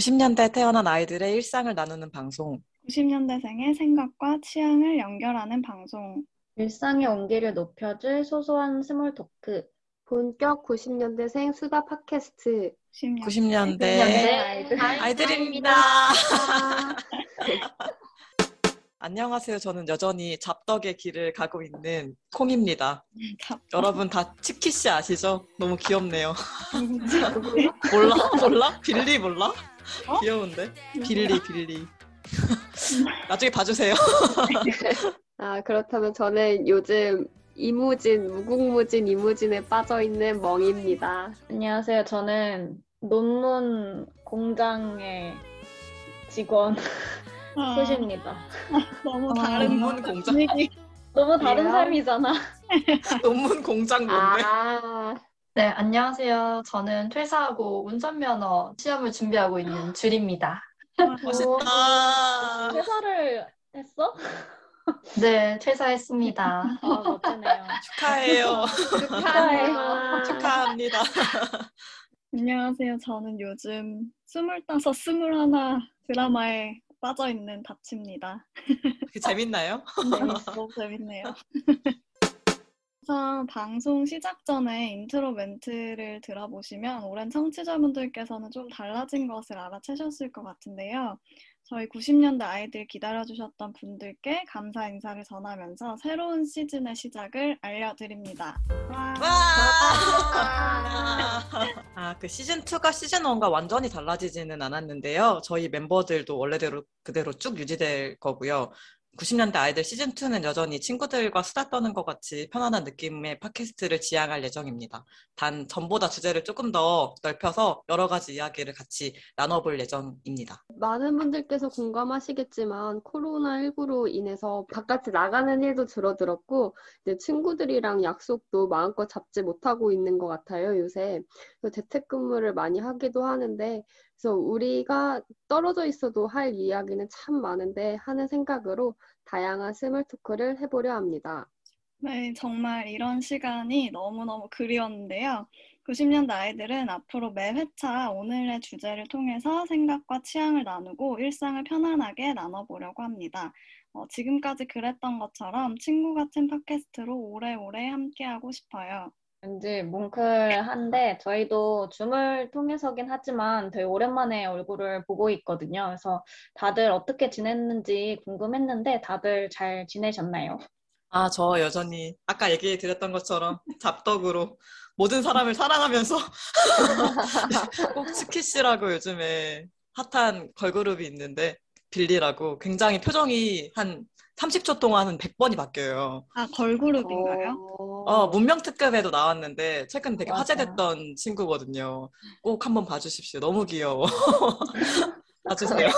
90년대 태어난 아이들의 일상을 나누는 방송. 90년대생의 생각과 취향을 연결하는 방송. 일상의 온기를 높여줄 소소한 small talk. 본격 90년대생 수다 팟캐스트. 90년대, 90년대 아이들. 아이들입니다. 안녕하세요. 저는 여전히 잡덕의 길을 가고 있는 콩입니다. 여러분 다 치키 씨 아시죠? 너무 귀엽네요. 몰라? 몰라? 빌리 몰라? 어? 귀여운데? 빌리, 빌리. 나중에 봐주세요. 아, 그렇다면 저는 요즘 이무진, 무궁무진 이무진에 빠져 있는 멍입니다. 안녕하세요. 저는 논문 공장의 직원 아, 수시입니다. 너무 아, 다른 논문 거. 공장. 너무 다른? 삶이잖아. 논문 공장 뭔데? 아, 네, 안녕하세요. 저는 퇴사하고 운전면허 시험을 준비하고 있는 줄입니다. 멋있다. 회사를 했어? 네, 퇴사했습니다. 아, 멋지네요. 축하해요. 축하해. 축하합니다. 안녕하세요. 저는 요즘 스물다섯, 스물하나 드라마에 빠져있는 다치입니다. 그게 재밌나요? 네, 너무 재밌네요. 우선 방송 시작 전에 인트로 멘트를 들어보시면 오랜 청취자분들께서는 좀 달라진 것을 알아채셨을 것 같은데요. 저희 90년대 아이들 기다려주셨던 분들께 감사 인사를 전하면서 새로운 시즌의 시작을 알려드립니다. 와! 아, 그 시즌 2가 시즌 1과 완전히 달라지지는 않았는데요. 저희 멤버들도 원래대로 그대로 쭉 유지될 거고요. 90년대 아이들 시즌 2는 여전히 친구들과 수다 떠는 것 같이 편안한 느낌의 팟캐스트를 지향할 예정입니다. 단 전보다 주제를 조금 더 넓혀서 여러 가지 이야기를 같이 나눠볼 예정입니다. 많은 분들께서 공감하시겠지만 코로나19로 인해서 바깥에 나가는 일도 줄어들었고 친구들이랑 약속도 마음껏 잡지 못하고 있는 것 같아요, 요새. 그래서 재택근무를 많이 하기도 하는데 그래서 우리가 떨어져 있어도 할 이야기는 참 많은데 하는 생각으로 다양한 small talk를 해보려 합니다. 네, 정말 이런 시간이 너무너무 그리웠는데요. 90년대 아이들은 앞으로 매 회차 오늘의 주제를 통해서 생각과 취향을 나누고 일상을 편안하게 나눠보려고 합니다. 어, 지금까지 그랬던 것처럼 친구 같은 팟캐스트로 오래오래 함께하고 싶어요. 왠지 뭉클한데 저희도 줌을 통해서긴 하지만 되게 오랜만에 얼굴을 보고 있거든요. 그래서 다들 어떻게 지냈는지 궁금했는데 다들 잘 지내셨나요? 아, 저 여전히 아까 얘기 드렸던 것처럼 잡덕으로 모든 사람을 사랑하면서 꼭 치키씨라고 요즘에 핫한 걸그룹이 있는데 빌리라고 굉장히 표정이 한 30초 동안 한 100번이 바뀌어요. 아, 걸그룹인가요? 어, 문명특급에도 나왔는데 최근 되게 맞아. 화제됐던 친구거든요. 꼭 한번 봐주십시오. 너무 귀여워. 봐주세요.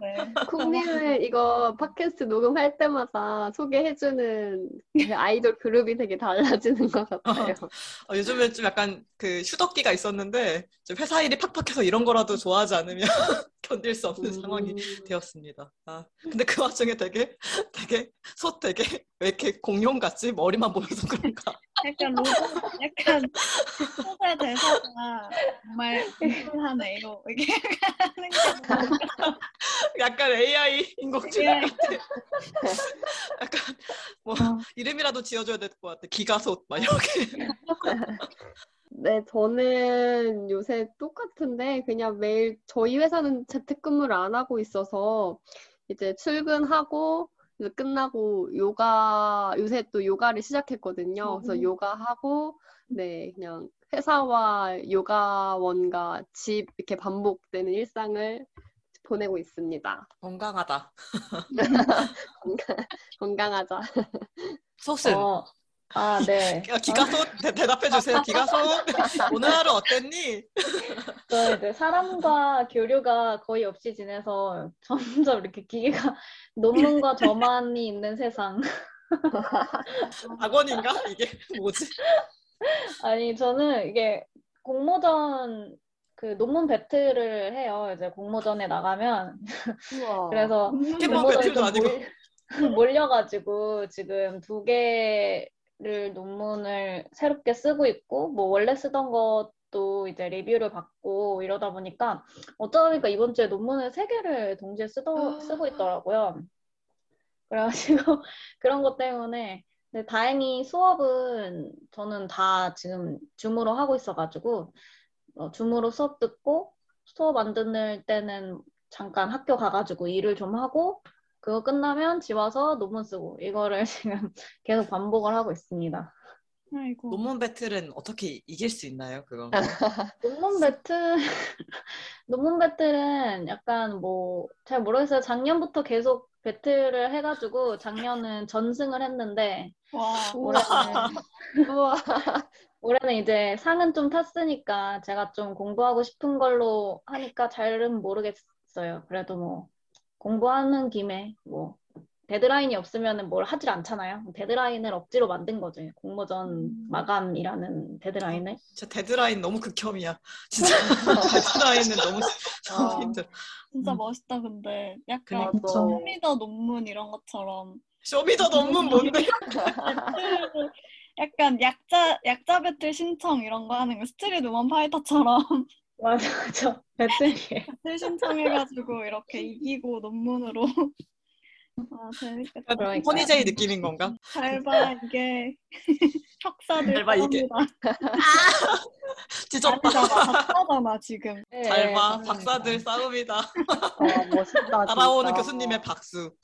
네. 콩님을 이거 팟캐스트 녹음할 때마다 소개해주는 그 아이돌 그룹이 되게 달라지는 것 같아요. 어, 요즘에 좀 약간 그 휴덕기가 있었는데 좀 회사 일이 팍팍해서 이런 거라도 좋아하지 않으면 견딜 수 없는 음. 상황이 되었습니다. 아, 근데 그 와중에 되게 되게 소 되게 왜 이렇게 공룡 같지? 머리만 보여서 그런가? 약간 로봇, 약간 소재 대사가 정말 궁금하네요. 이게 하는 게 약간 AI 인공지능 AI. 같아. 약간 뭐 어. 이름이라도 지어줘야 될 것 같아. 기가솥 막 이렇게. 네, 저는 요새 똑같은데 그냥 매일 저희 회사는 재택근무를 안 하고 있어서 이제 출근하고 이제 끝나고 요가 요새 또 요가를 시작했거든요. 그래서 음. 요가하고 네, 그냥 회사와 요가원과 집 이렇게 반복되는 일상을 보내고 있습니다. 건강하다. 건강, 건강하자. 솥은 어, 아, 네. 야, 기가솥 대, 대답해 주세요. 기가솥 오늘 하루 어땠니? 저 이제 사람과 교류가 거의 없이 지내서 점점 이렇게 기계가 논문과 저만이 있는 세상. 악원인가 이게 뭐지? 아니, 저는 이게 공모전 그 논문 배틀을 해요. 이제 공모전에 나가면. 우와. 그래서 공모전에 배틀도 좀 아니고. 몰- 몰려가지고 지금 두 개 를 논문을 새롭게 쓰고 있고, 뭐 원래 쓰던 것또 이제 리뷰를 받고 이러다 보니까 어쩌다 보니까 이번 주에 논문을 세 개를 동시에 쓰도, 쓰고 있더라고요. 그래가지고 그런 것 때문에 근데 다행히 수업은 저는 다 지금 줌으로 하고 있어가지고 어, 줌으로 수업 듣고 수업 안 듣는 때는 잠깐 학교 가가지고 일을 좀 하고 그거 끝나면 집 와서 논문 쓰고 이거를 지금 계속 반복을 하고 있습니다. 아이고. 논문 배틀은 어떻게 이길 수 있나요, 그거? 논문 배틀 논문 배틀은 약간 뭐 잘 모르겠어요. 작년부터 계속 배틀을 해가지고 작년은 전승을 했는데 와. 올해는 우와. 올해는 이제 상은 좀 탔으니까 제가 좀 공부하고 싶은 걸로 하니까 잘은 모르겠어요. 그래도 뭐 공부하는 김에 뭐 데드라인이 없으면 뭘 하질 않잖아요. 데드라인을 억지로 만든 거죠. 공모전 음. 마감이라는 데드라인을. 진짜 데드라인 너무 극혐이야. 진짜 데드라인은 너무, 너무 어. 힘들어. 진짜 음. 멋있다 근데 약간 그니까. show me the 논문 이런 것처럼 show me the 논문 뭔데? 약간 약자 약자 배틀 신청 이런 거 하는 거 스트릿 우먼 파이터처럼 맞아, 맞아. 배틀이에요. 배틀 신청해가지고 이렇게 이기고 논문으로 아 재밌겠다 그러니까요. 허니제이 느낌인 건가? 잘 봐 이게 학사들 잘 봐, 이게. 아니잖아 박사잖아 지금 잘 봐. 네, 박사들 싸움이다. 어, 멋있다. 따라오는 진짜. 교수님의 박수.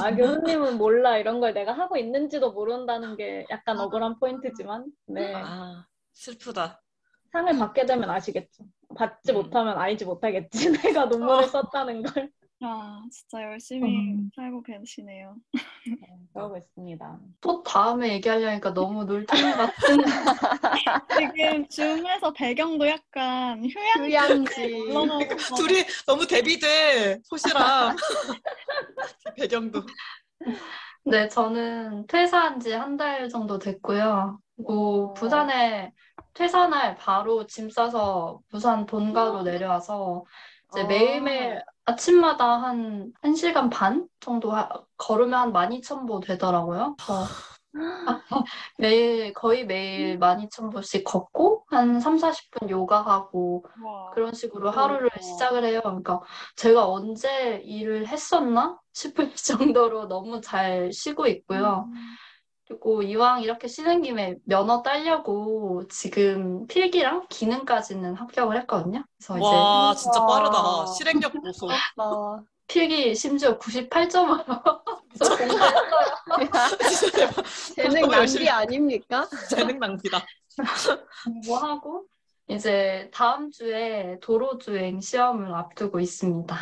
아, 교수님은 몰라. 이런 걸 내가 하고 있는지도 모른다는 게 약간 억울한 포인트지만, 네. 아, 슬프다. 상을 받게 되면 아시겠죠. 받지 음. 못하면 알지 못하겠지. 내가 논문을 썼다는 걸. 아 진짜 열심히 음. 살고 계시네요 그러고 있습니다. 또 다음에 얘기하려니까 너무 놀토미 같은. 지금 줌에서 배경도 약간 휴양 휴양지. 올라가고 둘이 너무 대비돼. 소시랑 배경도. 네, 저는 퇴사한 지 한 달 정도 됐고요. 그리고 어. 부산에 퇴사날 바로 짐 싸서 부산 본가로 내려와서 이제 어. 매일매일 아침마다 한 1시간 반 정도 하- 걸으면 한 12,000보 되더라고요. 그래서 매일, 거의 매일 12,000보씩 걷고 한 3, 40분 요가하고 와. 그런 식으로 하루를 어. 시작을 해요. 그러니까 제가 언제 일을 했었나 싶을 정도로 너무 잘 쉬고 있고요. 음. 그리고 이왕 이렇게 쉬는 김에 면허 따려고 지금 필기랑 기능까지는 합격을 했거든요. 그래서 이제 와, 진짜 우와. 빠르다. 실행력 보소. 나 필기 심지어 98점으로 진짜 대박. 재능 낭비 아닙니까? 재능 낭비다. 공부하고 이제 다음 주에 도로 주행 시험을 앞두고 있습니다.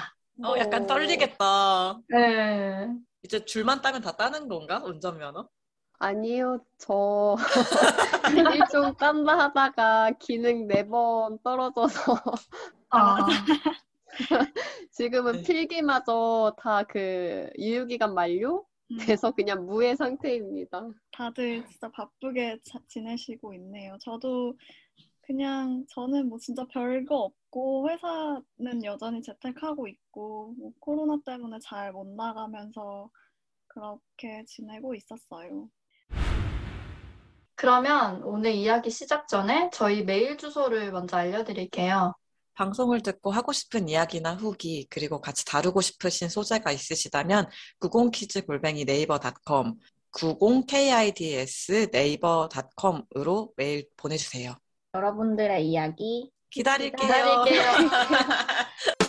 어, 약간 오. 떨리겠다. 네. 이제 줄만 따면 다 따는 건가? 운전면허? 아니요, 저 일종 딴다 하다가 기능 네 번 떨어져서 아, 지금은 네. 필기마저 다 그 유효기간 만료 음. 돼서 그냥 무해 상태입니다. 다들 진짜 바쁘게 자- 지내시고 있네요. 저도 그냥 저는 뭐 진짜 별거 없고 회사는 여전히 재택하고 있고 뭐 코로나 때문에 잘 못 나가면서 그렇게 지내고 있었어요. 그러면 오늘 이야기 시작 전에 저희 메일 주소를 먼저 알려드릴게요. 방송을 듣고 하고 싶은 이야기나 후기, 그리고 같이 다루고 싶으신 소재가 있으시다면 90kids 네이버닷컴 90kids 네이버닷컴으로 메일 보내주세요. 여러분들의 이야기 기다릴게요. 기다릴게요.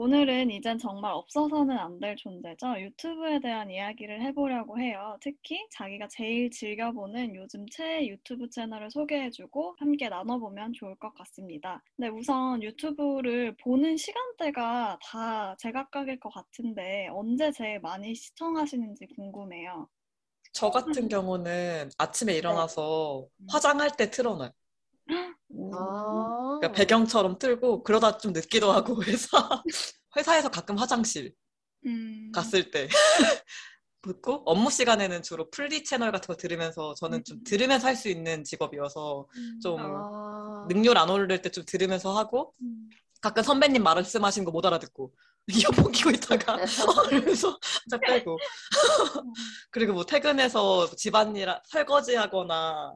오늘은 이젠 정말 없어서는 안 될 존재죠. 유튜브에 대한 이야기를 해보려고 해요. 특히 자기가 제일 즐겨보는 요즘 최애 유튜브 채널을 소개해주고 함께 나눠보면 좋을 것 같습니다. 근데 우선 유튜브를 보는 시간대가 다 제각각일 것 같은데 언제 제일 많이 시청하시는지 궁금해요. 저 같은 경우는 아침에 일어나서 화장할 때 틀어놔요. 음, 아, 그러니까 배경처럼 틀고 그러다 좀 늦기도 하고 회사 회사에서 가끔 화장실 음, 갔을 때 듣고 업무 시간에는 주로 플리 채널 같은 거 들으면서 저는 좀 들으면서 할 수 있는 직업이어서 음, 좀 아. 능률 안 오를 때 좀 들으면서 하고 음. 가끔 선배님 말씀하신 거 못 알아듣고 이어폰 끼고 있다가 어, 이러면서 짝 빼고. 그리고 뭐 퇴근해서 집안일 설거지 하거나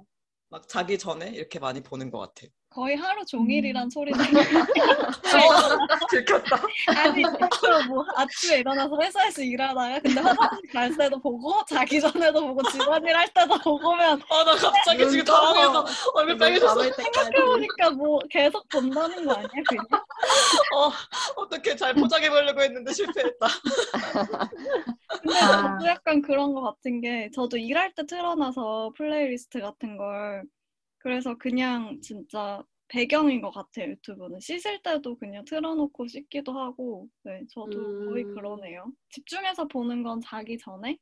막 자기 전에 이렇게 많이 보는 것 같아요. 거의 하루 종일이란 음. 소리는 들켰다. 아니 진짜 뭐 아침에 일어나서 회사에서 일하다가 근데 화장실 갈 때도 보고 자기 전에도 보고 집안일 할 때도 보고면 아, 나 갑자기 지금 당황해서 얼굴 빨개졌어. 생각해보니까 뭐 계속 본다는 거 아니야 그냥? 어, 어떻게 잘 포장해 보려고 했는데 실패했다. 근데 아. 저도 약간 그런 거 같은 게 저도 일할 때 틀어놔서 플레이리스트 같은 걸 그래서 그냥 진짜 배경인 것 같아요 유튜브는 씻을 때도 그냥 틀어놓고 씻기도 하고 네 저도 거의 음. 그러네요 집중해서 보는 건 자기 전에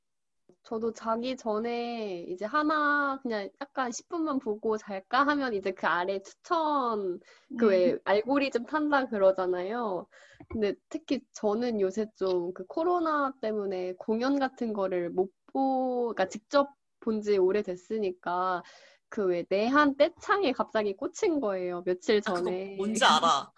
저도 자기 전에 이제 하나 그냥 약간 10분만 보고 잘까 하면 이제 그 아래 추천 그 음. 왜 알고리즘 탄다 그러잖아요. 근데 특히 저는 요새 좀 그 코로나 때문에 공연 같은 거를 못 보, 그러니까 직접 본 지 오래됐으니까 그 왜 내한 떼창에 갑자기 꽂힌 거예요. 며칠 아, 전에. 뭔지 알아.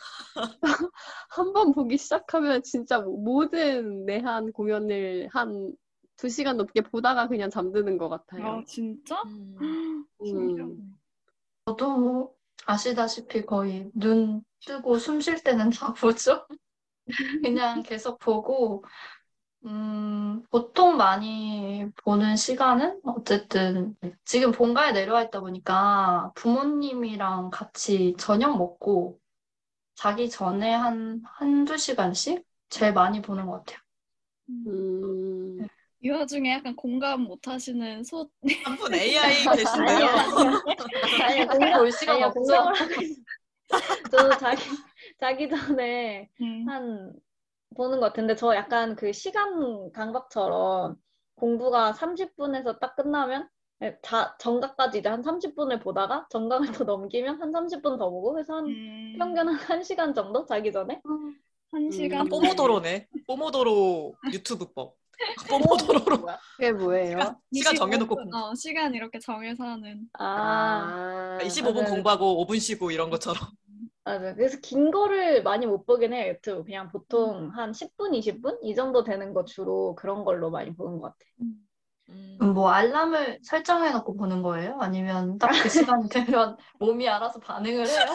한 번 보기 시작하면 진짜 뭐 모든 내한 공연을 한 두 시간 넘게 보다가 그냥 잠드는 것아 같아요. 진짜? 음. 신기하네. 저도 아시다시피 거의 눈 뜨고 숨 쉴 때는 다 보죠. 그냥 계속 보고, 음, 보통 많이 보는 시간은 어쨌든 지금 본가에 내려와 있다 보니까 부모님이랑 같이 저녁 먹고 자기 전에 한, 한두 시간씩 제일 많이 보는 것 같아요. 음, 이 와중에 약간 공감 못 하시는 소 한분 AI 계신데요. 아니야, 공부 올 시간 아니야, 없죠? 공감을 하고 있어. 저도 자기, 자기 전에 음. 한, 보는 것 같은데, 저 약간 그 시간 강박처럼 공부가 30분에서 딱 끝나면, 자, 정각까지 이제 한 30분을 보다가 정각을 또 넘기면 한 30분 더 보고, 그래서 한 음, 평균 한 1시간 정도 자기 전에? 한 시간 음. 뽀모도로네. 뽀모도로 유튜브법. 뽀모도로로? 그게 뭐예요? 시간 정해놓고 25분, 어, 시간 이렇게 정해서 하는 아, 아, 25분 맞아요. 공부하고 5분 쉬고 이런 것처럼. 맞아요. 그래서 긴 거를 많이 못 보긴 해요, 유튜브. 그냥 보통 한 10분, 20분? 이 정도 되는 거 주로 그런 걸로 많이 보는 것 같아요. 음. 음, 뭐 알람을 설정해놓고 보는 거예요? 아니면 딱 그 시간이 되면 몸이 알아서 반응을 해요?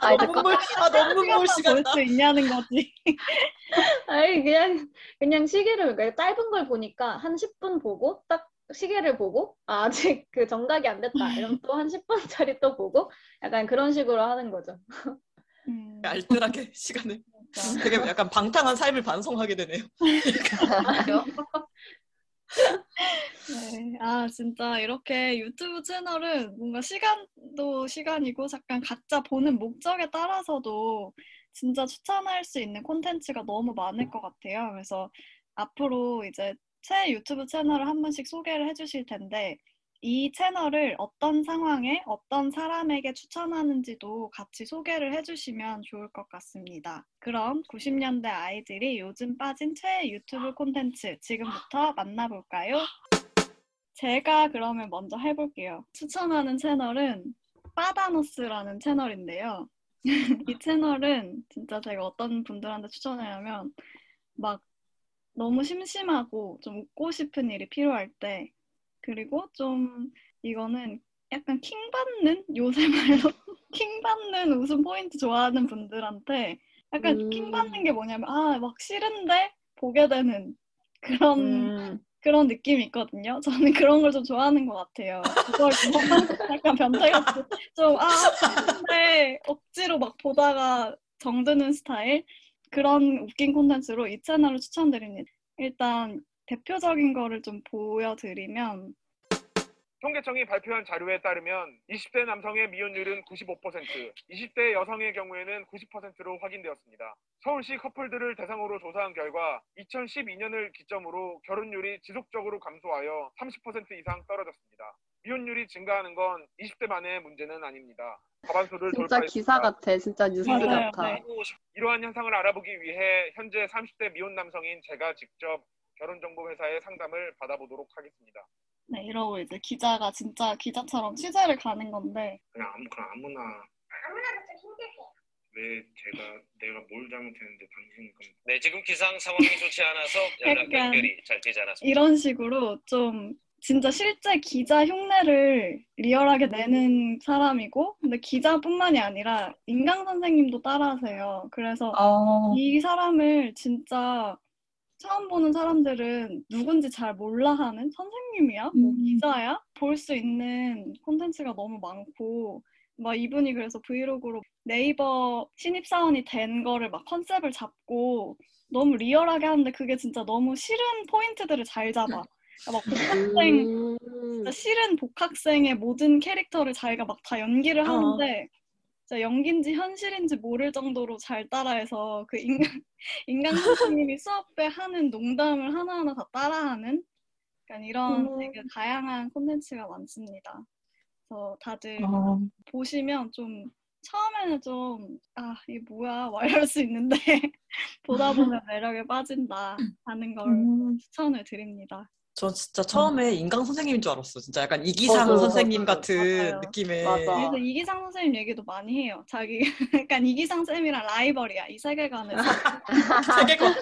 아, 이제 너무 물, 아, 너무 물 시간만 시간다. 볼수 있냐는 거지. 아니 그냥 그냥 시계를 그러니까 짧은 걸 보니까 한 10분 보고 딱 시계를 보고 아, 아직 그 정각이 안 됐다. 이러면 또 한 10분짜리 또 보고 약간 그런 식으로 하는 거죠. 음, 알뜰하게 시간을. 되게 약간 방탕한 삶을 반성하게 되네요. 그래요? 네. 아, 진짜 이렇게 유튜브 채널은 뭔가 시간도 시간이고 잠깐 각자 보는 목적에 따라서도 진짜 추천할 수 있는 콘텐츠가 너무 많을 것 같아요. 그래서 앞으로 이제 새 유튜브 채널을 한 번씩 소개를 해주실 텐데 이 채널을 어떤 상황에 어떤 사람에게 추천하는지도 같이 소개를 해주시면 좋을 것 같습니다. 그럼 90년대 아이들이 요즘 빠진 최애 유튜브 콘텐츠 지금부터 만나볼까요? 제가 그러면 먼저 해볼게요. 추천하는 채널은 빠다노스라는 채널인데요. 이 채널은 진짜 제가 어떤 분들한테 추천하냐면 막 너무 심심하고 좀 웃고 싶은 일이 필요할 때 그리고 좀 이거는 약간 킹 받는 요새 말로 킹 받는 웃음 포인트 좋아하는 분들한테 약간 음. 킹 받는 게 뭐냐면 아 막 싫은데 보게 되는 그런 음, 그런 느낌이 있거든요. 저는 그런 걸 좀 좋아하는 것 같아요. 그걸 좀 약간 변태같이 좀, 아, 근데 억지로 막 보다가 정드는 스타일? 그런 웃긴 콘텐츠로 이 채널을 추천드립니다. 일단 대표적인 거를 좀 보여드리면, 통계청이 발표한 자료에 따르면 20대 남성의 미혼율은 95%, 20대 여성의 경우에는 90%로 확인되었습니다. 서울시 커플들을 대상으로 조사한 결과 2012년을 기점으로 결혼율이 지속적으로 감소하여 30% 이상 떨어졌습니다. 미혼율이 증가하는 건 20대 만의 문제는 아닙니다. 과반수를 진짜 돌파했습니다. 기사 같아. 진짜 뉴스. 같아. 네. 이러한 현상을 알아보기 위해 현재 30대 미혼 남성인 제가 직접 결혼정보회사의 상담을 받아보도록 하겠습니다. 네, 이러고 이제 기자가 진짜 기자처럼 취재를 가는 건데, 그냥 아무 그냥 아무나 아무나도 좀 힘들게 왜 제가 내가 뭘 잘못했는데 당신 그럼 네, 지금 기상 상황이 좋지 않아서 연락 약간 연결이 잘 되지 않았습니다. 이런 식으로 좀 진짜 실제 기자 흉내를 리얼하게 내는 사람이고, 근데 기자뿐만이 아니라 인강 선생님도 따라하세요. 그래서 어, 이 사람을 진짜 처음 보는 사람들은 누군지 잘 몰라 하는 선생님이야? 뭐 음. 기자야? 볼 수 있는 콘텐츠가 너무 많고, 막 이분이 그래서 브이로그로 네이버 신입사원이 된 거를 막 컨셉을 잡고 너무 리얼하게 하는데 그게 진짜 너무 싫은 포인트들을 잘 잡아. 그러니까 막 복학생, 음, 진짜 싫은 복학생의 모든 캐릭터를 자기가 막 다 연기를 어. 하는데 진짜 연기인지 현실인지 모를 정도로 잘 따라해서 그 인간, 인간 선생님이 수업에 하는 농담을 하나하나 다 따라하는 약간 이런 음. 되게 다양한 콘텐츠가 많습니다. 그래서 다들 어. 보시면 좀 처음에는 좀 아, 이게 뭐야? 막 이럴 수 있는데 보다 보면 매력에 빠진다 하는 걸 음. 추천을 드립니다. 전 진짜 처음에 인강 선생님인 줄 알았어. 진짜 약간 이기상 맞아요, 선생님 맞아요. 같은 맞아요. 느낌의. 맞아. 그래서 이기상 선생님 얘기도 많이 해요. 자기 약간 이기상 쌤이랑 라이벌이야. 이 세계관에서. 세계관.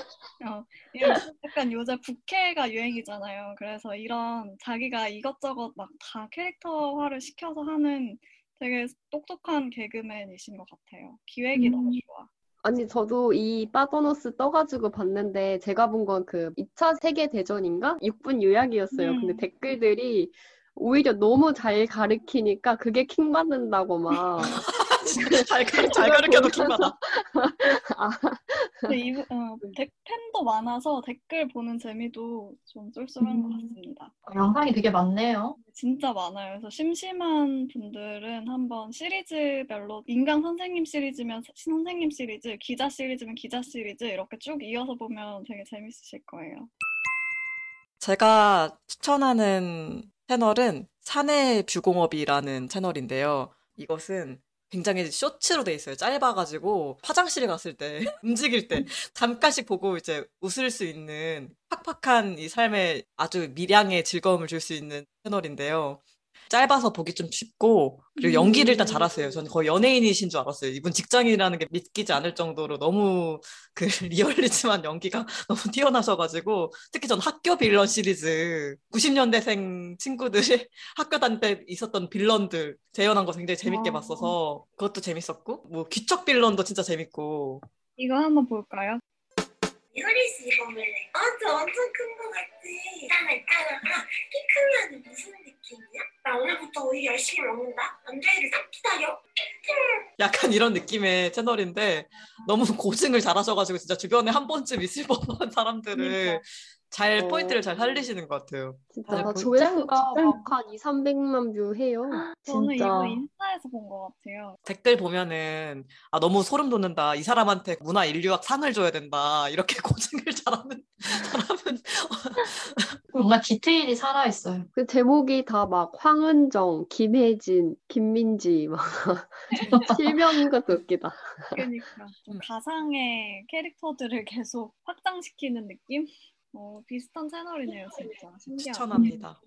어, 이런 약간 요새 부캐가 유행이잖아요. 그래서 이런 자기가 이것저것 막 다 캐릭터화를 시켜서 하는 되게 똑똑한 개그맨이신 것 같아요. 기획이 음. 너무 좋아. 아니, 저도 이 빠더너스 떠가지고 봤는데, 제가 본 건 그 2차 세계대전인가? 6분 요약이었어요. 근데 음. 댓글들이 오히려 너무 잘 가르치니까 그게 킹 받는다고 막. 잘, 가르- 잘 가르쳐도 킹 받아. 근데 이, 어, 덱 팬도 많아서 댓글 보는 재미도 좀 쏠쏠한 것 음. 같습니다. 영상이 되게 많네요. 진짜 많아요. 그래서 심심한 분들은 한번 시리즈별로 인강 선생님 시리즈면 선생님 시리즈, 기자 시리즈면 기자 시리즈 이렇게 쭉 이어서 보면 되게 재밌으실 거예요. 제가 추천하는 채널은 사내뷰공업이라는 채널인데요. 이것은 굉장히 쇼츠로 돼 있어요. 짧아가지고 화장실 갔을 때, 움직일 때 잠깐씩 보고 이제 웃을 수 있는 팍팍한 이 삶에 아주 미량의 즐거움을 줄 수 있는 채널인데요. 짧아서 보기 좀 쉽고 그리고 연기를 일단 잘하세요. 저는 거의 연예인이신 줄 알았어요. 이분 직장인이라는 게 믿기지 않을 정도로 너무 그 리얼리즘한 연기가 너무 뛰어나셔가지고 특히 전 학교 빌런 시리즈 90년대생 친구들이 학교 다닐 때 있었던 빌런들 재현한 거 굉장히 재밌게 어. 봤어서 그것도 재밌었고 뭐 귀척 빌런도 진짜 재밌고 이거 한번 볼까요? 이효리씨 입어볼래? 어, 저 완전 큰 거 같지? 있잖아, 있잖아. 키 크면 무슨 느낌이야? 나 오늘부터 우유 열심히 먹는다. 남자애를 딱 기다려. 약간 이런 느낌의 채널인데 너무 고증을 잘하셔가지고 진짜 주변에 한 번쯤 있을 법한 사람들을 잘 어. 포인트를 잘 살리시는 것 같아요. 진짜 네, 조회수 숫자가 진짜 막- 한 2, 300만 뷰 해요. 저는 진짜. 이거 인스타에서 본 것 같아요. 댓글 보면은 아 너무 소름 돋는다. 이 사람한테 문화 인류학 상을 줘야 된다. 이렇게 고증을 잘하는 사람은 뭔가 디테일이 살아 있어요. 그 제목이 다 막 황은정, 김혜진, 김민지 막 실명 같은 웃기다. 그러니까 좀 가상의 캐릭터들을 계속 확장시키는 느낌? 어, 비슷한 채널이네요, 진짜. 신기하다. 추천합니다.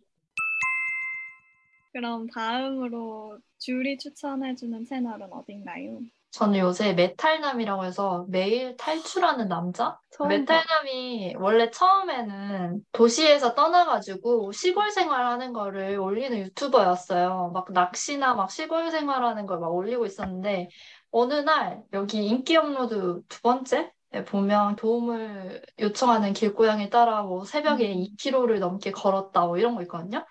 그럼 다음으로 줄이 추천해주는 채널은 어딘가요? 저는 요새 메탈남이라고 해서 매일 탈출하는 남자? 메탈남이 원래 처음에는 도시에서 떠나가지고 시골 생활하는 거를 올리는 유튜버였어요. 막 낚시나 막 시골 생활하는 걸 막 올리고 있었는데 어느 날 여기 인기 업로드 두 번째? 에 보면 도움을 요청하는 길고양이 따라 뭐 새벽에 2km를 넘게 걸었다 뭐 이런 거 있거든요.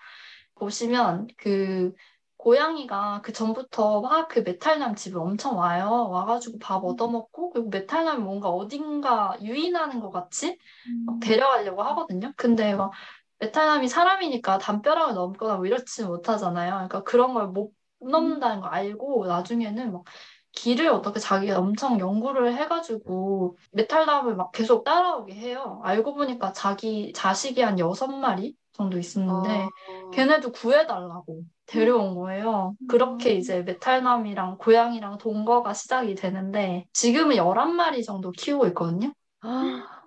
보시면 그 고양이가 그 전부터 막 그 메탈남 집에 엄청 와요. 와가지고 밥 얻어먹고 그리고 메탈남이 뭔가 어딘가 유인하는 것 같이 막 데려가려고 하거든요. 근데 막 메탈남이 사람이니까 담벼락을 넘거나 뭐 이렇지는 못하잖아요. 그러니까 그런 걸 못 넘는다는 걸 알고 나중에는 막 길을 어떻게 자기가 엄청 연구를 해가지고 메탈남을 막 계속 따라오게 해요. 알고 보니까 자기 자식이 한 여섯 마리 정도 있었는데 어, 걔네도 구해달라고 데려온 거예요. 그렇게 이제 메탈남이랑 고양이랑 동거가 시작이 되는데 지금은 11마리 정도 키우고 있거든요. 아,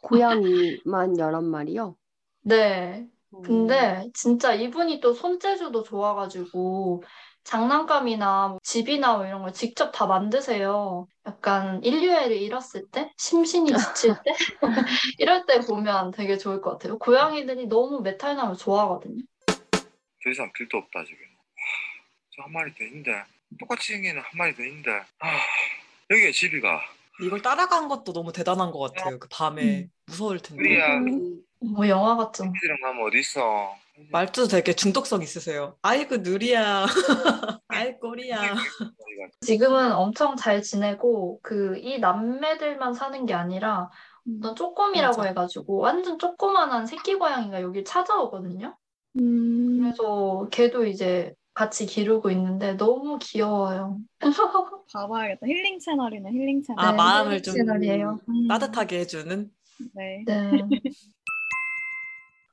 고양이만 11마리요? 네. 음. 근데 진짜 이분이 또 손재주도 좋아가지고 장난감이나 뭐 집이나 뭐 이런 걸 직접 다 만드세요. 약간 인류애를 잃었을 때, 심신이 지칠 때, 이럴 때 보면 되게 좋을 것 같아요. 고양이들이 너무 메탈남을 좋아하거든요. 더 이상 길도 없다 지금. 저한 마리 더 있는데 똑같이 생기는 한 마리 더 있는데 아, 여기에 집이가 이걸 따라간 것도 너무 대단한 것 같아요. 그 밤에 음. 무서울 텐데. 우리야 음. 뭐 영화 같잖아. 애들이랑 가면 어디 있어? 말투도 되게 중독성 있으세요. 아이고 누리야. 아이 꼬리야. 지금은 엄청 잘 지내고 그 이 남매들만 사는 게 아니라 어떤 쪼꼬미라고 맞아. 해가지고 완전 조그만한 새끼 고양이가 여기 찾아오거든요. 음, 그래서 걔도 이제 같이 기르고 있는데 너무 귀여워요. 봐봐야겠다. 힐링 채널이네, 힐링 채널. 아 네, 마음을 좀 채널이에요. 음, 따뜻하게 해주는. 네. 네.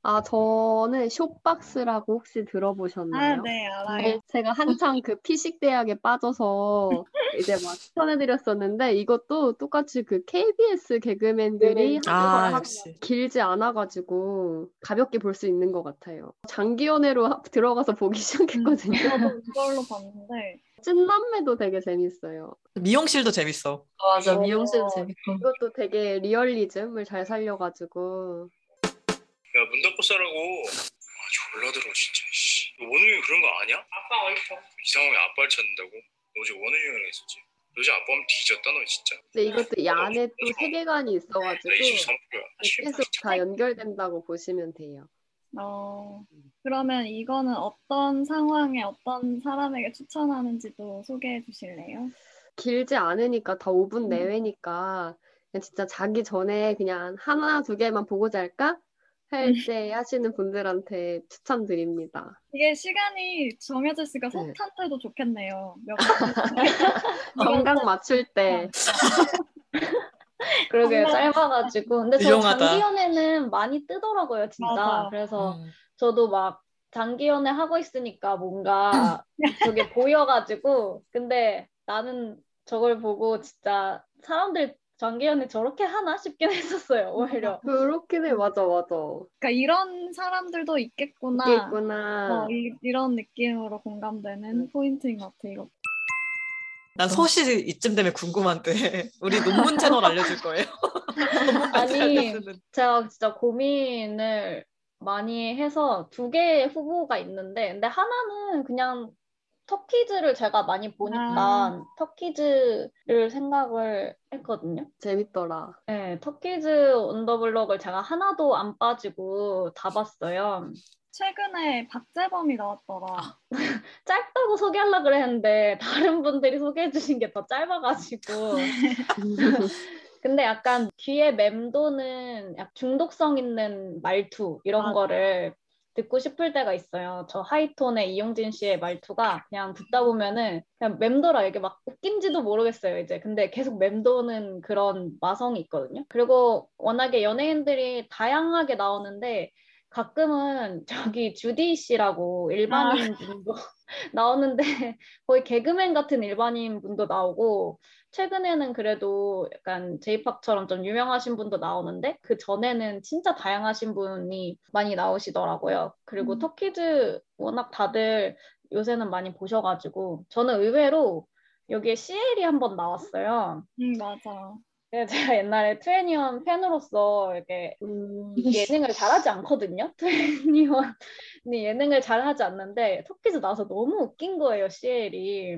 아, 저는 쇼박스라고 혹시 들어보셨나요? 아, 네, 알아요. 네, 제가 한창 그 피식 대학에 빠져서 이제 막 추천해드렸었는데 이것도 똑같이 그 KBS 개그맨들이 네. 하는 아. 길지 않아가지고 가볍게 볼 수 있는 것 같아요. 장기 연애로 하- 들어가서 보기 시작했거든요. 저도 그걸로 봤는데, 찐남매도 되게 재밌어요. 미용실도 재밌어. 맞아, 어. 미용실도 재밌고. 이것도 되게 리얼리즘을 잘 살려가지고 야 문 닫고 싸라고. 아 졸라 들어 진짜. 씨. 너 원우이 그런 거 아냐? 아빠 어딨어? 이상하게 아빠를 찾는다고? 너 어제 원우이랑 했었지? 너 어제 아빠 하면 뒤졌다 너 진짜. 근데 이것도 이 안에 또 세계관이 있어가지고 나 23%야. 계속 다 연결된다고 보시면 돼요. 어, 그러면 이거는 어떤 상황에 어떤 사람에게 추천하는지도 소개해 주실래요? 길지 않으니까 다 5분 음. 내외니까 그냥 진짜 자기 전에 그냥 하나 두 개만 보고 잘까? 할 음. 때 하시는 분들한테 추천드립니다. 이게 시간이 정해져 있으니까 네. 속한테도 좋겠네요. 몇 건강 맞출 때 그러게 정말- 짧아가지고 근데 저 유용하다. 장기 연애는 많이 뜨더라고요 진짜 맞아. 그래서 음. 저도 막 장기 연애 하고 있으니까 뭔가 저게 보여가지고 근데 나는 저걸 보고 진짜 사람들 장기 연애 저렇게 하나 싶긴 했었어요 오히려 그렇긴 해 맞아 맞아 그러니까 이런 사람들도 있겠구나. 있구나 어, 이, 이런 느낌으로 공감되는 포인트인 것 같아, 이거. 난 소시 이쯤 되면 궁금한데 우리 논문 채널 알려줄 거예요? 아니. 제가 진짜 고민을 많이 해서 두 개의 후보가 있는데 근데 하나는 그냥 터키즈를 제가 많이 보니까 아. 터키즈를 생각을 했거든요. 재밌더라 네, 터키즈 언더블럭을 제가 하나도 안 빠지고 다 봤어요. 최근에 박재범이 나왔더라. 짧다고 소개하려고 그랬는데 다른 분들이 소개해 주신 게 더 짧아가지고 근데 약간 귀에 맴도는 약 중독성 있는 말투 이런 맞아. 거를 듣고 싶을 때가 있어요. 저 하이톤의 이용진 씨의 말투가 그냥 듣다 보면은 그냥 맴돌아 이게 막 웃긴지도 모르겠어요 이제. 근데 계속 맴도는 그런 마성이 있거든요. 그리고 워낙에 연예인들이 다양하게 나오는데 가끔은 저기 주디 씨라고 일반인 분도 나오는데 거의 개그맨 같은 일반인 분도 나오고 최근에는 그래도 약간 제이팝처럼 좀 유명하신 분도 나오는데 그 전에는 진짜 다양하신 분이 많이 나오시더라고요. 그리고 음. 터키즈 워낙 다들 요새는 많이 보셔가지고 저는 의외로 여기에 CL이 한번 나왔어요. 응, 맞아. 그래서 제가 옛날에 트웬티원 팬으로서 이렇게 음, 예능을 잘하지 않거든요. 트웬티원이 예능을 잘하지 않는데 터키즈 나와서 너무 웃긴 거예요, CL이.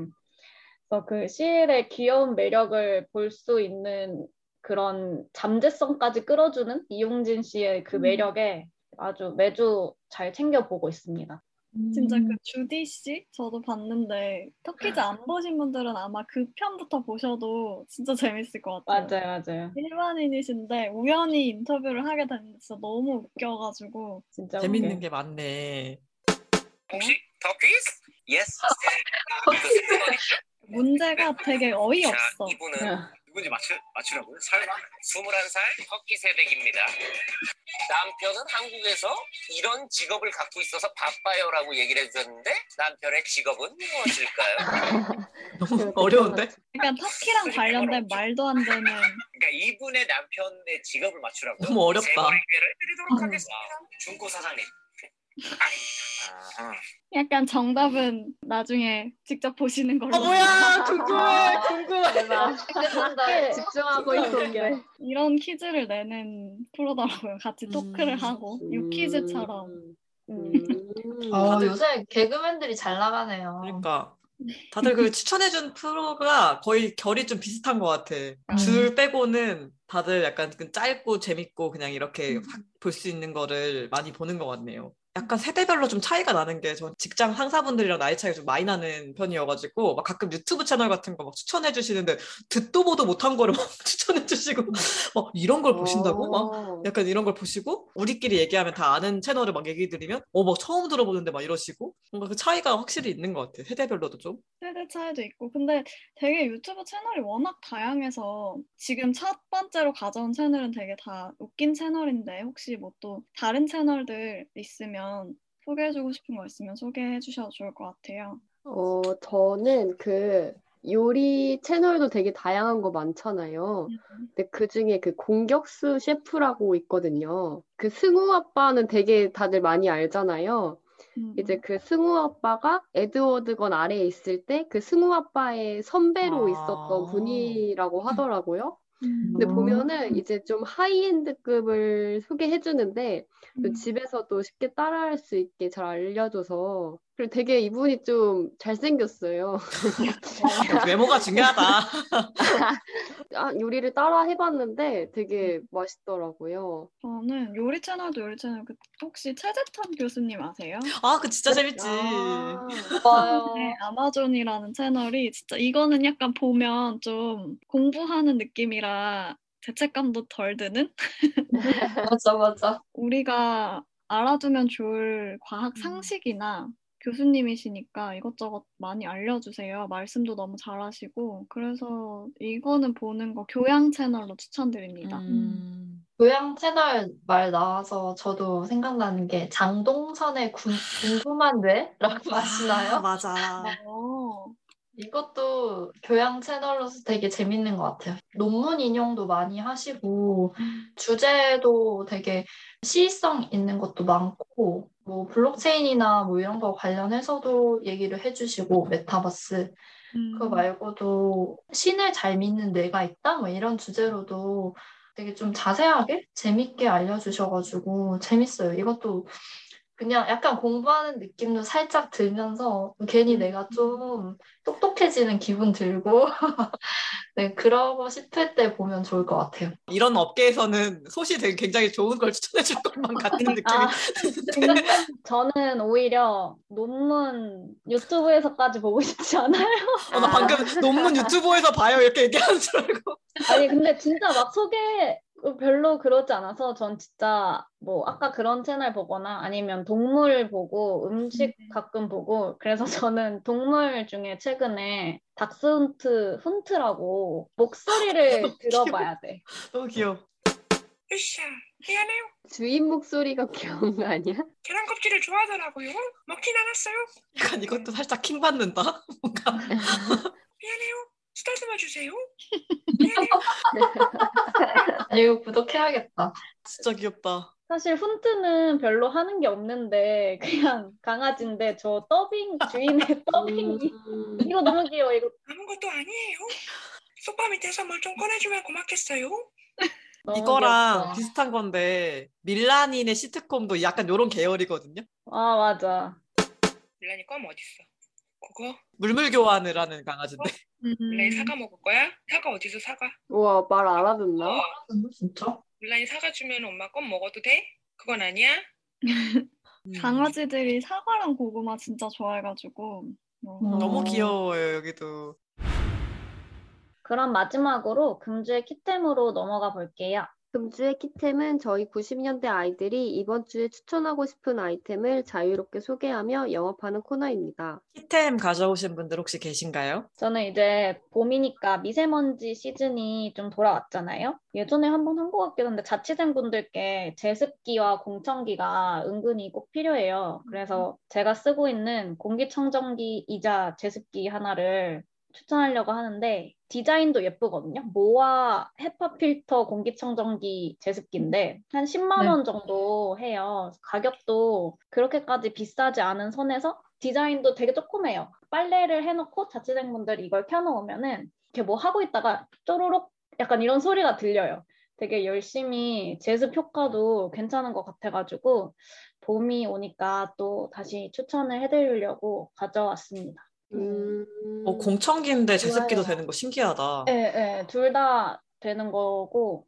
그래서 그 CL의 귀여운 매력을 볼 수 있는 그런 잠재성까지 끌어주는 이용진 씨의 그 음. 매력에 아주 매주 잘 챙겨보고 있습니다. 진짜 음. 그 주디 씨 저도 봤는데 터키즈 안 보신 분들은 아마 그 편부터 보셔도 진짜 재밌을 것 같아요. 맞아요, 맞아요. 일반인이신데 우연히 인터뷰를 하게 됐는데 진짜 너무 웃겨가지고 진짜 재밌는 웃겨요. 게 많네. 혹시 터키즈? Yes. 문제가 되게 어이없어. 자, 이분은 네. 누군지 맞추 맞추라고요? 설마? 21살 터키 세댁입니다. 남편은 한국에서 이런 직업을 갖고 있어서 바빠요라고 얘기를 해주셨는데 남편의 직업은 무엇일까요? 너무 어려운데? 약간 터키랑 관련된 말도 안 되는 그러니까 이분의 남편의 직업을 맞추라고 너무 어렵다. 세 번의 기회를 드리도록 음. 하겠습니다. 중고 사장님. 약간 정답은 나중에 직접 보시는 걸로. 어 뭐야 궁금해 궁금해. 대박. 끝난다. 집중하고 있었는데 이런 퀴즈를 내는 프로더라고요. 같이 토크를 음. 하고 유퀴즈처럼. 음, 음. 어, 다들- 요새 개그맨들이 잘 나가네요. 그러니까 다들 그 추천해준 프로가 거의 결이 좀 비슷한 것 같아. 음. 줄 빼고는 다들 약간 그 짧고 재밌고 그냥 이렇게 음. 볼수 있는 거를 많이 보는 것 같네요. 약간 세대별로 좀 차이가 나는 게 전 직장 상사분들이랑 나이 차이가 좀 많이 나는 편이어가지고 막 가끔 유튜브 채널 같은 거 막 추천해 주시는데 듣도 보도 못한 거를 막 추천해 주시고 막 이런 걸 보신다고? 막 어. 약간 이런 걸 보시고 우리끼리 얘기하면 다 아는 채널을 막 얘기 드리면 어막 처음 들어보는데 막 이러시고 뭔가 그 차이가 확실히 있는 것 같아 세대별로도 좀. 세대 차이도 있고. 근데 되게 유튜브 채널이 워낙 다양해서 지금 첫 번째로 가져온 채널은 되게 다 웃긴 채널인데 혹시 뭐 또 다른 채널들 있으면 소개해주고 싶은 거 있으면 소개해 주셔도 좋을 것 같아요. 어, 저는 그 요리 채널도 되게 다양한 거 많잖아요. 근데 그 중에 그 공격수 셰프라고 있거든요. 그 승우 아빠는 되게 다들 많이 알잖아요. 음. 이제 그 승우 아빠가 에드워드건 아래에 있을 때 그 승우 아빠의 선배로 아. 있었던 분이라고 하더라고요. 음. 근데 보면은 이제 좀 하이엔드급을 소개해 주는데 또 음. 집에서도 쉽게 따라할 수 있게 잘 알려줘서 그리고 되게 이분이 좀 잘생겼어요. 외모가 중요하다 아, 요리를 따라 해봤는데 되게 맛있더라고요. 저는 요리 채널도 요리 채널 그 혹시 최재탄 교수님 아세요? 아 그 진짜 재밌지 아, 맞아요. 네, 아마존이라는 채널이 진짜 이거는 약간 보면 좀 공부하는 느낌이라 죄책감도 덜 드는 맞아, 맞아. 우리가 알아두면 좋을 음. 과학 상식이나 교수님이시니까 이것저것 많이 알려주세요. 말씀도 너무 잘하시고 그래서 이거는 보는 거 교양 채널로 추천드립니다. 음. 교양 채널 말 나와서 저도 생각나는 게 장동선의 구- 궁금한 뇌라고 아시나요? 아, 맞아 어, 이것도 교양 채널로서 되게 재밌는 것 같아요. 논문 인용도 많이 하시고, 주제도 되게 시의성 있는 것도 많고, 뭐 블록체인이나 뭐 이런 거 관련해서도 얘기를 해주시고, 메타버스. 그거 음, 말고도 신을 잘 믿는 뇌가 있다? 뭐 이런 주제로도 되게 좀 자세하게 재밌게 알려주셔가지고 재밌어요. 이것도 그냥 약간 공부하는 느낌도 살짝 들면서 괜히 내가 좀 똑똑해지는 기분 들고 네, 그러고 싶을 때 보면 좋을 것 같아요. 이런 업계에서는 소시 되게 굉장히 좋은 걸 추천해 줄 것만 같은 느낌이 아, 드는데 저는 오히려 논문 유튜브에서까지 보고 싶지 않아요. 어, 나 방금 논문 유튜브에서 봐요 이렇게 얘기하는 줄 알고 아니 근데 진짜 막 소개 별로 그러지 않아서 전 진짜 뭐 아까 그런 채널 보거나 아니면 동물 보고 음식 가끔 보고 그래서 저는 동물 중에 최근에 닥스훈트 훈트라고 목소리를 들어봐야 돼. 너무 귀여워 으쌰, 미안해요. 주인 목소리가 귀여운 거 아니야? 계란 껍질을 좋아하더라고요. 먹진 않았어요. 약간 이것도 살짝 킹 받는다 뭔가 미안해요. 쓰다듬어 주세요. 미안해요. 아, 이거 구독해야겠다. 진짜 귀엽다 사실 훈트는 별로 하는 게 없는데 그냥 강아지인데 저 더빙 주인의 더빙이 음, 이거 너무 귀여워 이거 아무것도 아니에요. 소파 밑에서 뭘좀 꺼내주면 고맙겠어요. 이거랑 귀엽다. 비슷한 건데 밀라닌의 시트콤도 약간 요런 계열이거든요 아 맞아. 밀란이 껌 어딨어? 그거? 물물 교환을 하는 강아지인데 음, 사과 먹을 거야? 사과 어디서 사과? 우와, 말 알아듣나? 어, 진짜? 밀란이 사과 주면 엄마 껌 먹어도 돼? 그건 아니야? 음. 강아지들이 사과랑 고구마 진짜 좋아해가지고 어, 음. 너무 귀여워요 여기도 그럼 마지막으로 금주의 키템으로 넘어가 볼게요. 금주의 키템은 저희 90년대 아이들이 이번 주에 추천하고 싶은 아이템을 자유롭게 소개하며 영업하는 코너입니다. 키템 가져오신 분들 혹시 계신가요? 저는 이제 봄이니까 미세먼지 시즌이 좀 돌아왔잖아요. 예전에 한 번 한 것 같긴 한데 자취생 분들께 제습기와 공청기가 은근히 꼭 필요해요. 그래서 제가 쓰고 있는 공기청정기이자 제습기 하나를 추천하려고 하는데 디자인도 예쁘거든요. 모아 헤파 필터 공기청정기 제습기인데 한 10만 원 정도 해요. 가격도 그렇게까지 비싸지 않은 선에서 디자인도 되게 조그매요. 빨래를 해놓고 자취생분들이 이걸 켜놓으면은 이렇게 뭐 하고 있다가 쪼로록 약간 이런 소리가 들려요. 되게 열심히 제습 효과도 괜찮은 것 같아가지고 봄이 오니까 또 다시 추천을 해드리려고 가져왔습니다. 음. 어, 공청기인데 제습기도 좋아요. 되는 거 신기하다. 네, 네, 둘 다 되는 거고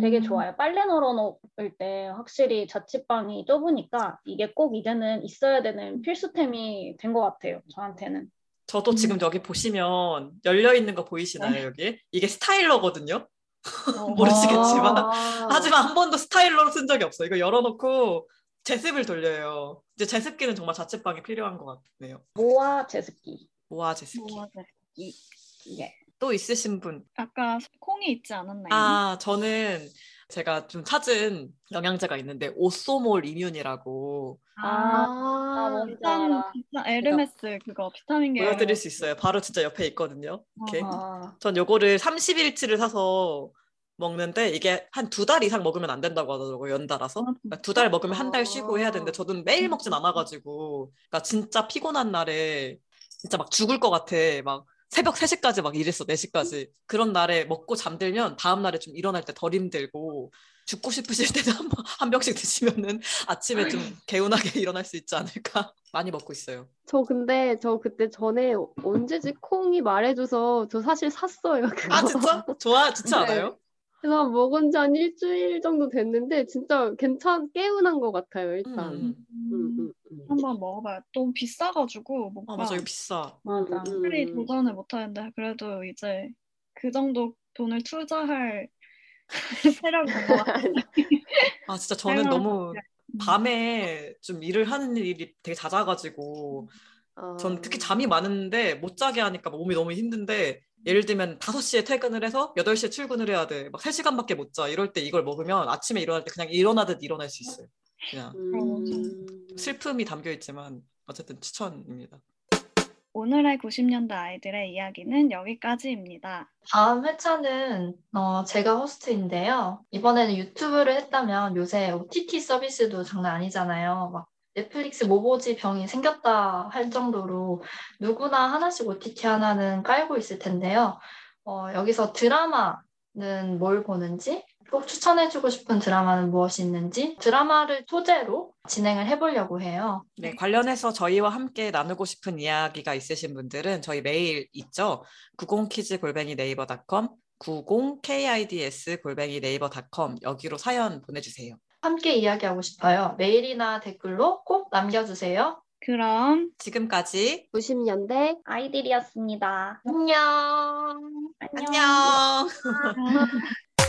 되게 좋아요. 빨래 널어놓을 때 확실히 자취방이 좁으니까 이게 꼭 이제는 있어야 되는 필수템이 된 것 같아요. 저한테는. 저도 지금 여기 보시면 열려 있는 거 보이시나요, 여기? 이게 스타일러거든요. 모르시겠지만. 아. 하지만 한 번도 스타일러로 쓴 적이 없어요. 이거 열어놓고 제습을 돌려요. 이제 제습기는 정말 자취방에 필요한 것 같네요. 모아 제습기. 모아 제습기. 뭐, 네. 이, 예. 또 있으신 분? 아까 콩이 있지 않았나요? 아, 저는 제가 좀 찾은 영양제가 있는데 오소몰 이뮨이라고 아, 비싼, 알아. 비싼 에르메스 그거 비타민 계 보여드릴 수 있어요. 바로 진짜 옆에 있거든요. 이렇게. 아, 전 요거를 30일치를 사서 먹는데 이게 한 두 달 이상 먹으면 안 된다고 하더라고요. 연달아서. 그러니까 두 달 먹으면 한 달 쉬고 해야 되는데 저는 매일 먹진 않아가지고 그러니까 진짜 피곤한 날에 진짜 막 죽을 것 같아. 막 새벽 3시까지 막 일했어. 4시까지. 그런 날에 먹고 잠들면 다음 날에 좀 일어날 때 덜 힘들고 죽고 싶으실 때도 한, 번- 한 병씩 드시면은 아침에 좀 개운하게 일어날 수 있지 않을까. 많이 먹고 있어요. 저 근데 저 그때 전에 언제지 콩이 말해줘서 저 사실 샀어요. 그거. 아 진짜? 좋아 좋지 네. 않아요? 그래서 먹은 지 한 일주일 정도 됐는데 진짜 괜찮 개운한 것 같아요 일단. 음. 음, 음, 음. 한번 먹어봐요. 너무 비싸가지고 뭔가 아 맞아 이거 비싸. 맞아. 음. 빨리 도전을 못하는데 그래도 이제 그 정도 돈을 투자할 세력이 된것 같아요. 아 진짜 저는 너무 밤에 좀 일을 하는 일이 되게 잦아가지고 아. 전 특히 잠이 많은데 못 자게 하니까 몸이 너무 힘든데 예를 들면 5시에 퇴근을 해서 8시에 출근을 해야 돼. 막 3시간밖에 못 자. 이럴 때 이걸 먹으면 아침에 일어날 때 그냥 일어나듯 일어날 수 있어요. 그냥 음. 슬픔이 담겨 있지만 어쨌든 추천입니다. 오늘의 90년대 아이들의 이야기는 여기까지입니다. 다음 회차는 어, 제가 호스트인데요. 이번에는 유튜브를 했다면 요새 OTT 서비스도 장난 아니잖아요. 막 넷플릭스 모보지 병이 생겼다 할 정도로 누구나 하나씩 OTT 하나는 깔고 있을 텐데요. 어, 여기서 드라마는 뭘 보는지, 꼭 추천해주고 싶은 드라마는 무엇이 있는지 드라마를 소재로 진행을 해보려고 해요. 네, 관련해서 저희와 함께 나누고 싶은 이야기가 있으신 분들은 저희 메일 있죠. 90kids 골뱅이 네이버닷컴 90kids 골뱅이 네이버닷컴 여기로 사연 보내주세요. 함께 이야기하고 싶어요. 메일이나 댓글로 꼭 남겨주세요. 그럼 지금까지 90년대 아이들이었습니다. 안녕. 안녕. 안녕.